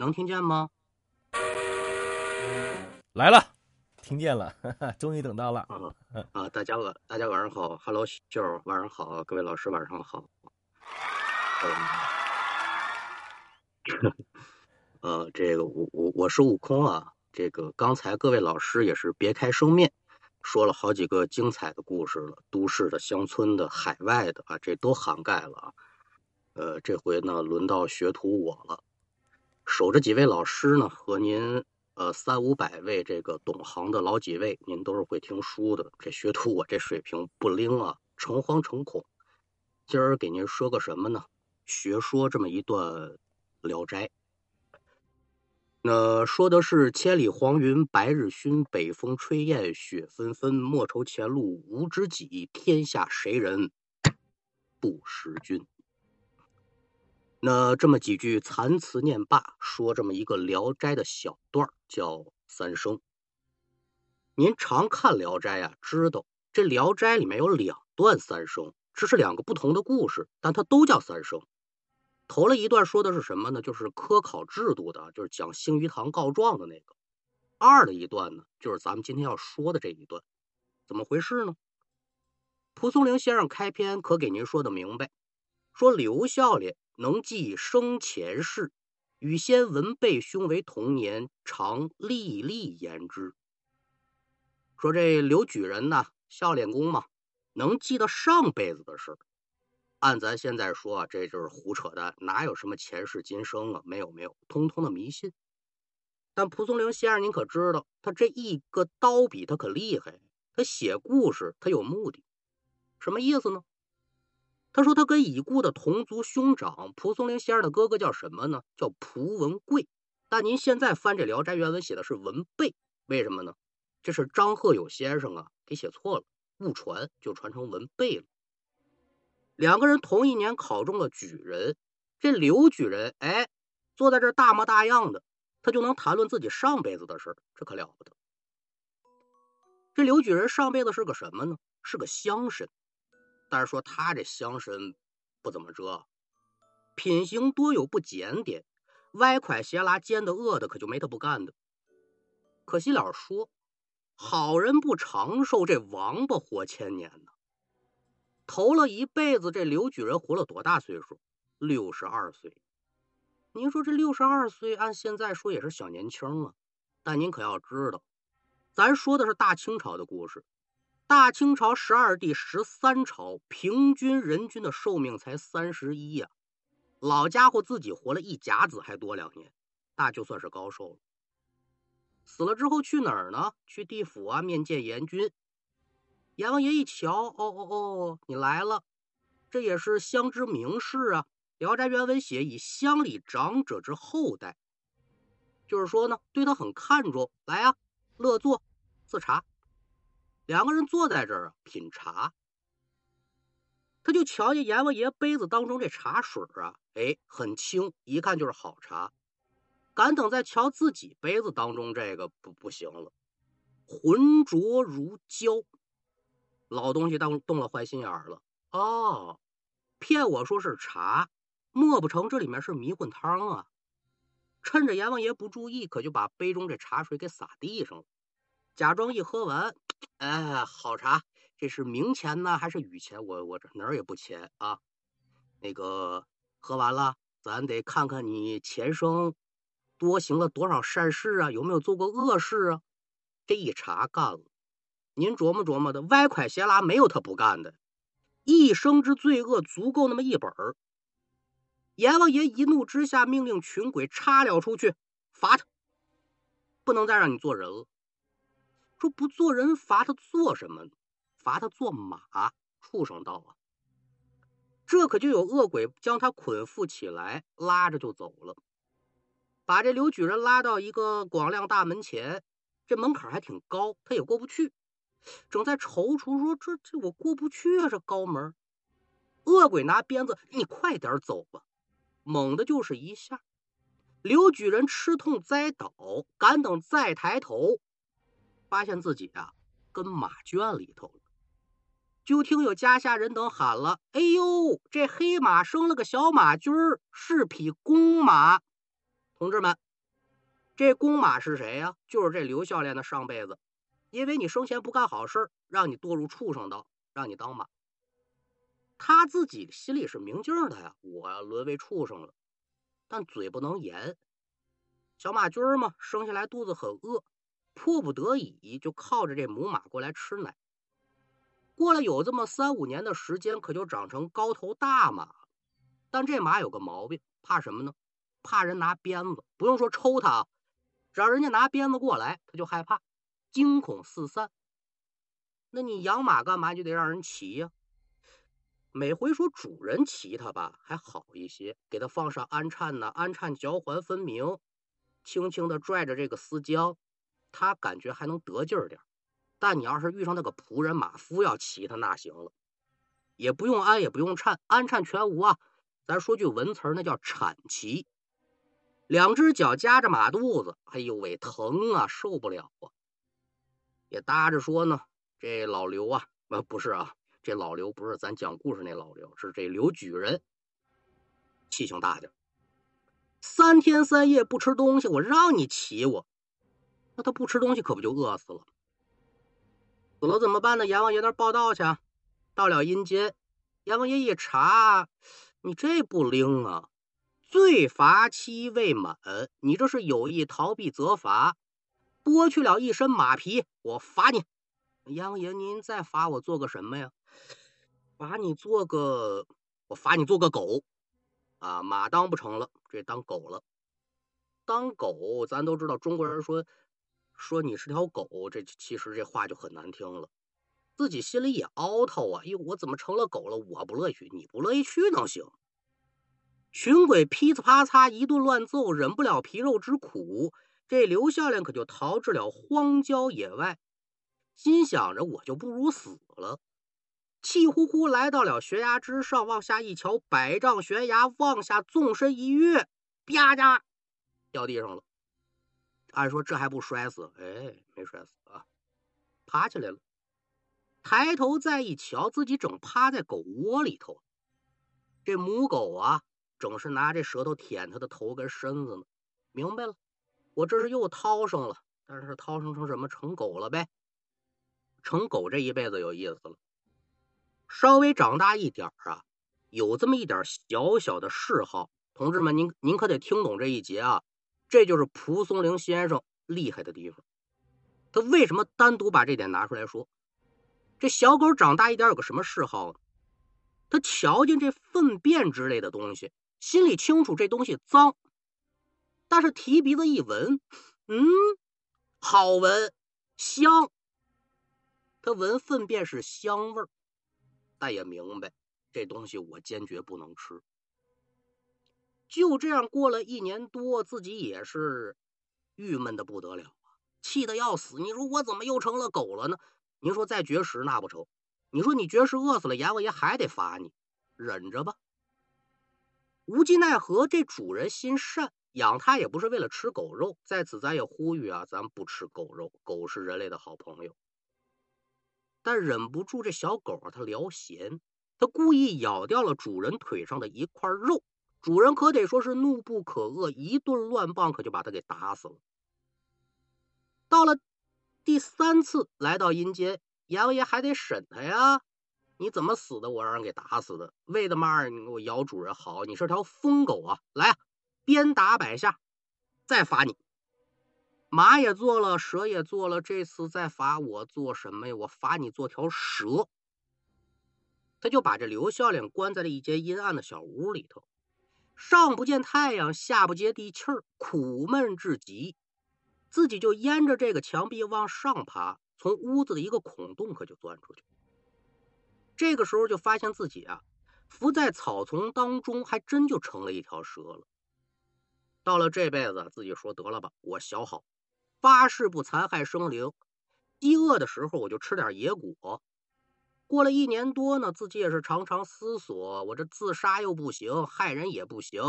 能听见吗？来了，听见了，终于等到了。啊啊！大家晚大家晚上好，Hello 秀儿晚上好，各位老师晚上好。呃，这个我我我是悟空啊。这个刚才各位老师也是别开生面，说了好几个精彩的故事了，都市的、乡村的、海外的啊，这都涵盖了啊。呃，这回呢，轮到学徒我了。守着几位老师呢，和您呃三五百位这个懂行的老几位，您都是会听书的。这学徒我这水平不灵啊，诚惶诚恐。今儿给您说个什么呢？学说这么一段《聊斋》。那说的是千里黄云白日曛，北风吹雁雪纷纷。莫愁前路无知己，天下谁人不识君。那这么几句残词念罢，说这么一个《聊斋》的小段叫三生。您常看《聊斋》啊，知道这《聊斋》里面有两段三生，这是两个不同的故事，但它都叫三生。头了一段说的是什么呢？就是科考制度的，就是讲星鱼堂告状的那个。二的一段呢，就是咱们今天要说的这一段，怎么回事呢？蒲松龄先生开篇可给您说的明白，说刘孝廉。能记生前事，与先文辈兄为同年，常历历言之。说这刘举人呐，孝廉公嘛，能记得上辈子的事按咱现在说，这就是胡扯淡，哪有什么前世今生啊？没有没有，通通的迷信。但蒲松龄先生，您可知道，他这一个刀笔，他可厉害。他写故事，他有目的，什么意思呢？他说：“他跟已故的同族兄长蒲松龄先生的哥哥叫什么呢？叫蒲文贵。但您现在翻这《聊斋》原文写的是文贝，为什么呢？这是张鹤友先生啊给写错了，误传就传成文贝了。两个人同一年考中了举人，这刘举人哎，坐在这大模大样的，他就能谈论自己上辈子的事这可了不得。这刘举人上辈子是个什么呢？是个乡绅。”但是说他这乡绅不怎么着，品行多有不检点，歪拐斜拉，奸的恶的，可就没他不干的。可惜了说，好人不长寿，这王八活千年呢。投了一辈子，这刘举人活了多大岁数？六十二岁。您说这六十二岁，按现在说也是小年轻啊。但您可要知道，咱说的是大清朝的故事。大清朝十二帝十三朝，平均人均的寿命才三十一呀！老家伙自己活了一甲子还多两年，那就算是高寿了。死了之后去哪儿呢？去地府啊，面见阎君。阎王爷一瞧，哦哦哦，你来了，这也是乡之名士啊。《聊斋》原文写以乡里长者之后代，就是说呢，对他很看重。来啊，乐坐，自茶。两个人坐在这儿啊，品茶。他就瞧见阎王爷杯子当中这茶水啊，哎，很清，一看就是好茶。敢等再瞧自己杯子当中这个不不行了，浑浊如胶。老东西当动了坏心眼了哦，骗我说是茶，莫不成这里面是迷魂汤啊？趁着阎王爷不注意，可就把杯中这茶水给洒地上了，假装一喝完。哎，好茶，这是明钱呢还是雨钱？我我这哪儿也不钱啊。那个喝完了，咱得看看你前生多行了多少善事啊，有没有做过恶事啊？这一查干了，您琢磨琢磨的，歪拐斜拉没有他不干的，一生之罪恶足够那么一本儿。阎王爷一怒之下，命令群鬼插了出去，罚他，不能再让你做人了。说不做人，罚他做什么？罚他做马，畜生道啊！这可就有恶鬼将他捆缚起来，拉着就走了，把这刘举人拉到一个广亮大门前，这门槛还挺高，他也过不去，正在踌躇，说这这我过不去啊，这高门。恶鬼拿鞭子，你快点走吧！猛的就是一下，刘举人吃痛栽倒，敢等再抬头。发现自己啊，跟马圈里头了。就听有家下人等喊了：“哎呦，这黑马生了个小马驹儿，是匹公马。同志们，这公马是谁呀？就是这刘孝廉的上辈子，因为你生前不干好事让你堕入畜生道，让你当马。他自己心里是明镜的呀，我沦为畜生了，但嘴不能言。小马驹儿嘛，生下来肚子很饿，迫不得已就靠着这母马过来吃奶。过了有这么三五年的时间，可就长成高头大马了。但这马有个毛病，怕什么呢？怕人拿鞭子，不用说抽它，只要人家拿鞭子过来，它就害怕，惊恐四散。那你养马干嘛？就得让人骑呀。每回说主人骑它吧，还好一些，给它放上鞍颤呢，鞍颤脚环分明。轻轻的拽着这个丝缰，他感觉还能得劲儿点但你要是遇上那个仆人马夫要骑他，那行了，也不用鞍，也不用颤，鞍颤全无啊。咱说句文词儿，那叫铲骑。两只脚夹着马肚子，哎呦喂，疼啊，受不了啊！也搭着说呢，这老刘啊，呃，不是啊，这老刘不是咱讲故事那老刘，是这刘举人，气性大点。三天三夜不吃东西，我让你骑我，他不吃东西可不就饿死了？死了怎么办呢？阎王爷那儿报道去。到了阴间，阎王爷一查，你这不灵啊！罪罚期未满，你这是有意逃避责罚，剥去了一身马皮，我罚你。阎王爷，您再罚我做个什么呀？罚你做个，我罚你做个狗。啊，马当不成了，这当狗了。当狗，咱都知道，中国人说说你是条狗，这其实这话就很难听了。自己心里也凹头啊，哎呦，我怎么成了狗了？我不乐意去，你不乐意去能行？群鬼噼里啪嚓一顿乱揍，忍不了皮肉之苦，这刘孝廉可就逃至了荒郊野外，心想着我就不如死了。气呼呼来到了悬崖之上，往下一瞧，百丈悬崖，往下纵身一跃，啪嗒掉地上了。按说这还不摔死？哎，没摔死啊，爬起来了。抬头再一瞧，自己正趴在狗窝里头。这母狗啊，正是拿这舌头舔它的头跟身子呢。明白了，我这是又掏上了，但是掏上成什么？成狗了呗。成狗这一辈子有意思了。稍微长大一点啊，有这么一点小小的嗜好，同志们，您您可得听懂这一节啊，这就是蒲松龄先生厉害的地方。他为什么单独把这点拿出来说？这小狗长大一点有个什么嗜好？他瞧见这粪便之类的东西，心里清楚这东西脏，但是提鼻子一闻，嗯，好闻，香。他闻粪便是香味儿。但也明白，这东西我坚决不能吃。就这样过了一年多，自己也是郁闷的不得了啊，气得要死。你说我怎么又成了狗了呢？您说再绝食那不成？你说你绝食饿死了，阎王爷还得罚你，忍着吧。无计奈何，这主人心善，养它也不是为了吃狗肉。在此，咱也呼吁啊，咱不吃狗肉，狗是人类的好朋友。但忍不住这小狗，它聊闲，它故意咬掉了主人腿上的一块肉。主人可得说是怒不可遏，一顿乱棒，可就把他给打死了。到了第三次来到阴间，阎王爷还得审他呀。你怎么死的？我让人给打死的。为的嘛？你给我咬主人好，你是条疯狗啊！来，鞭打百下，再罚你。马也做了，蛇也做了，这次再罚我做什么呀？我罚你做条蛇。他就把这刘孝廉关在了一间阴暗的小屋里头，上不见太阳，下不接地气儿，苦闷至极。自己就沿着这个墙壁往上爬，从屋子的一个孔洞可就钻出去。这个时候就发现自己啊，伏在草丛当中，还真就成了一条蛇了。到了这辈子，自己说得了吧，我小好。发誓不残害生灵，饥饿的时候我就吃点野果。过了一年多呢，自己也是常常思索：我这自杀又不行，害人也不行，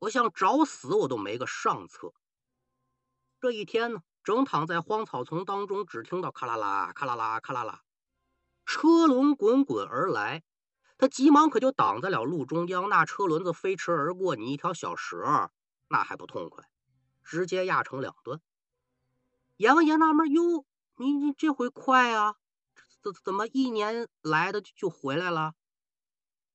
我想找死我都没个上策。这一天呢，正躺在荒草丛当中，只听到咔啦啦、咔啦啦、咔啦啦，车轮滚滚而来。他急忙可就挡在了路中央，那车轮子飞驰而过，你一条小蛇，那还不痛快？直接压成两段。阎王爷纳闷：哟，你你这回快啊，怎怎么一年来的就回来了？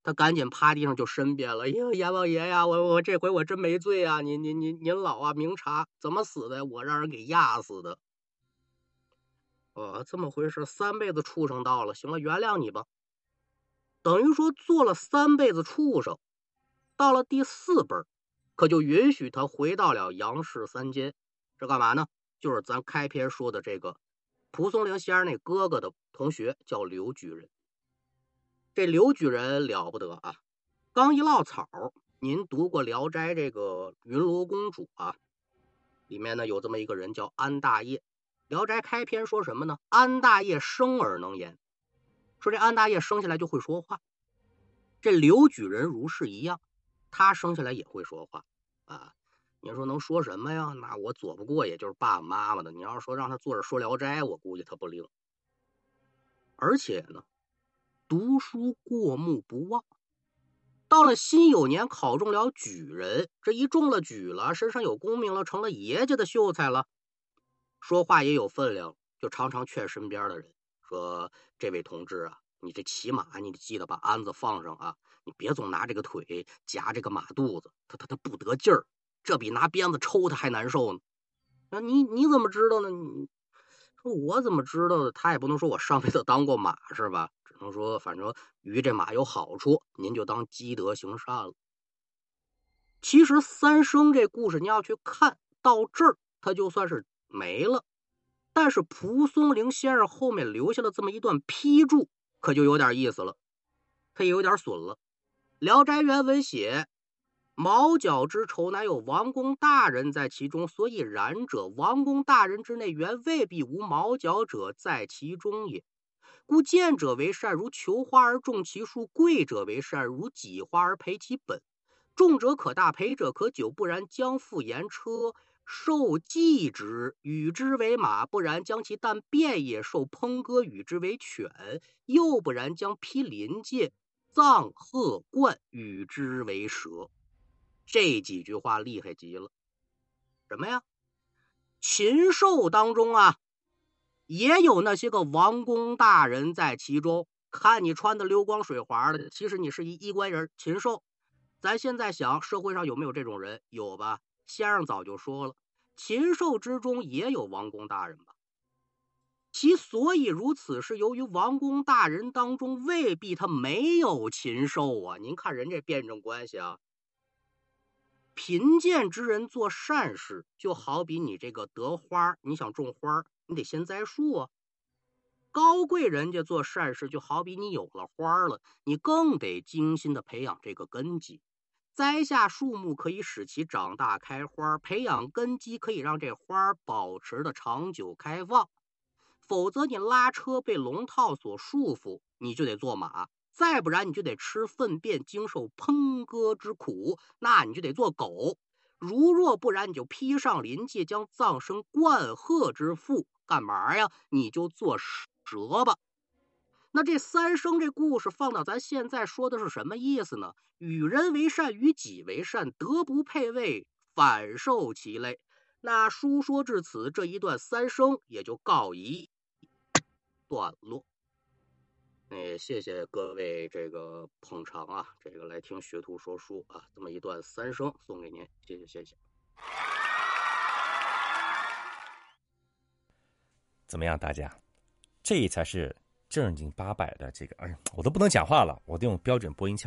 他赶紧趴地上就申辩了：哟，阎王爷呀，我我这回我真没罪啊！您您您您老啊，明察怎么死的？我让人给压死的。哦，这么回事，三辈子畜生到了，行了，原谅你吧。等于说做了三辈子畜生，到了第四辈可就允许他回到了杨氏三间。这干嘛呢？就是咱开篇说的这个蒲松龄先生那哥哥的同学，叫刘举人。这刘举人了不得啊！刚一落草，您读过《聊斋》这个云罗公主啊？里面呢有这么一个人叫安大业。《聊斋》开篇说什么呢？安大业生而能言，说这安大业生下来就会说话。这刘举人如是一样，他生下来也会说话啊。你说能说什么呀？那我左不过也就是爸爸妈妈的。你要说让他坐着说《聊斋》，我估计他不灵。而且呢，读书过目不忘。到了辛酉年，考中了举人，这一中了举了，身上有功名了，成了爷家的秀才了。说话也有分量，就常常劝身边的人说：“这位同志啊，你这骑马，你得记得把鞍子放上啊，你别总拿这个腿夹这个马肚子，他他他不得劲儿，这比拿鞭子抽他还难受呢。那你你怎么知道呢？你我怎么知道的？他也不能说我上辈子当过马是吧？只能说反正于这马有好处，您就当积德行善了。其实三生这故事，你要去看到这儿，他就算是。”没了，但是蒲松龄先生后面留下了这么一段批注，可就有点意思了，他也有点损了。《聊斋》原文写：“毛角之仇，乃有王公大人在其中，所以然者，王公大人之内，原未必无毛角者在其中也。故见者为善，如求花而种其树；贵者为善，如己花而培其本。种者可大，培者可久，不然将复言车。”受祭之，与之为马；不然，将其啖便也；受烹割，与之为犬；又不然，将披鳞介、藏鹤冠，与之为蛇。这几句话厉害极了。什么呀？禽兽当中啊，也有那些个王公大人在其中。看你穿的流光水滑的，其实你是一衣冠人。禽兽，咱现在想，社会上有没有这种人？有吧？先生早就说了，禽兽之中也有王公大人吧？其所以如此，是由于王公大人当中未必他没有禽兽啊。您看人这辩证关系啊，贫贱之人做善事，就好比你这个得花，你想种花，你得先栽树啊；高贵人家做善事，就好比你有了花了，你更得精心的培养这个根基。栽下树木可以使其长大开花，培养根基可以让这花保持的长久开放。否则你拉车被龙套所束缚，你就得坐马；再不然你就得吃粪便，经受烹割之苦，那你就得做狗。如若不然，你就披上鳞介，将葬生冠鹤之腹干嘛呀？你就做蛇吧。那这三生这故事放到咱现在说的是什么意思呢？与人为善，与己为善，德不配位，反受其累。那书说至此，这一段三生也就告一段落。哎，谢谢各位这个捧场啊，这个来听学徒说书啊，这么一段三生送给您，谢谢谢谢。怎么样，大家？这才是。正经八百的这个，哎，我都不能讲话了，我都用标准播音腔。